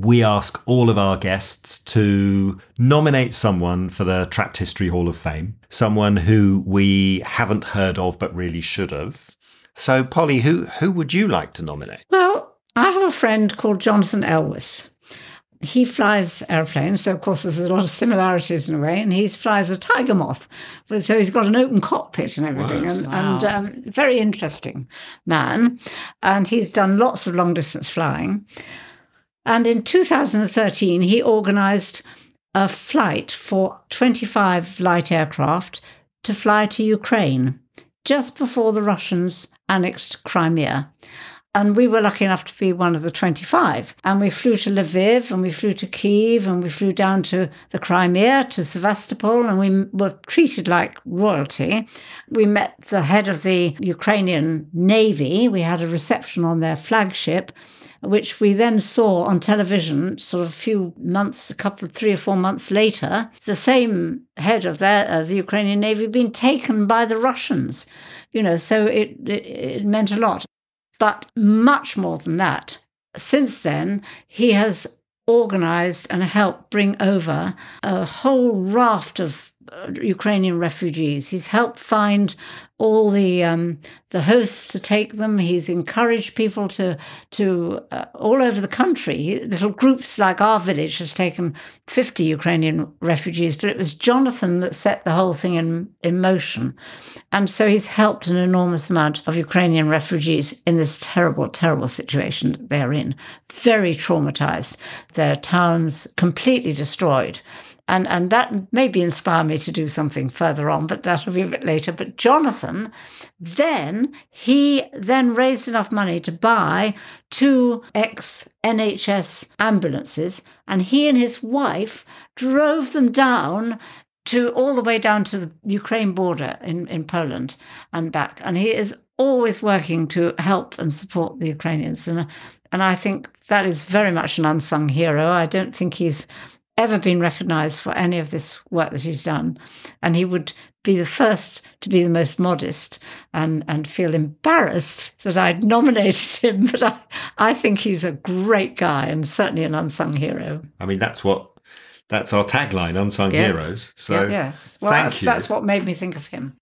we ask all of our guests to nominate someone for the Trapped History Hall of Fame, someone who we haven't heard of but really should have. So, Polly, who who would you like to nominate? Well, I have a friend called Jonathan Elwes. He flies airplanes, so of course there's a lot of similarities in a way, and he flies a Tiger Moth, so he's got an open cockpit and everything, wow. and, wow. and um, very interesting man, and he's done lots of long distance flying, and in 2013 he organised a flight for 25 light aircraft to fly to Ukraine just before the Russians annexed Crimea. And we were lucky enough to be one of the 25. And we flew to Lviv and we flew to Kiev and we flew down to the Crimea, to Sevastopol, and we were treated like royalty. We met the head of the Ukrainian Navy. We had a reception on their flagship which we then saw on television sort of a few months, a couple of three or four months later, the same head of their, uh, the Ukrainian Navy being taken by the Russians. You know, so it, it, it meant a lot. But much more than that, since then, he has organized and helped bring over a whole raft of Ukrainian refugees. He's helped find all the um, the hosts to take them. He's encouraged people to to uh, all over the country. Little groups like our village has taken fifty Ukrainian refugees, but it was Jonathan that set the whole thing in in motion, and so he's helped an enormous amount of Ukrainian refugees in this terrible, terrible situation that they're in. Very traumatized. Their towns completely destroyed and and that maybe inspire me to do something further on, but that'll be a bit later. But Jonathan, then he then raised enough money to buy two ex NHS ambulances, and he and his wife drove them down to all the way down to the Ukraine border in, in Poland and back. And he is always working to help and support the Ukrainians. And, and I think that is very much an unsung hero. I don't think he's ever been recognized for any of this work that he's done. And he would be the first to be the most modest and, and feel embarrassed that I'd nominated him. But I, I think he's a great guy and certainly an unsung hero. I mean, that's what that's our tagline, unsung heroes. So yeah, yeah. Well, that's, that's what made me think of him.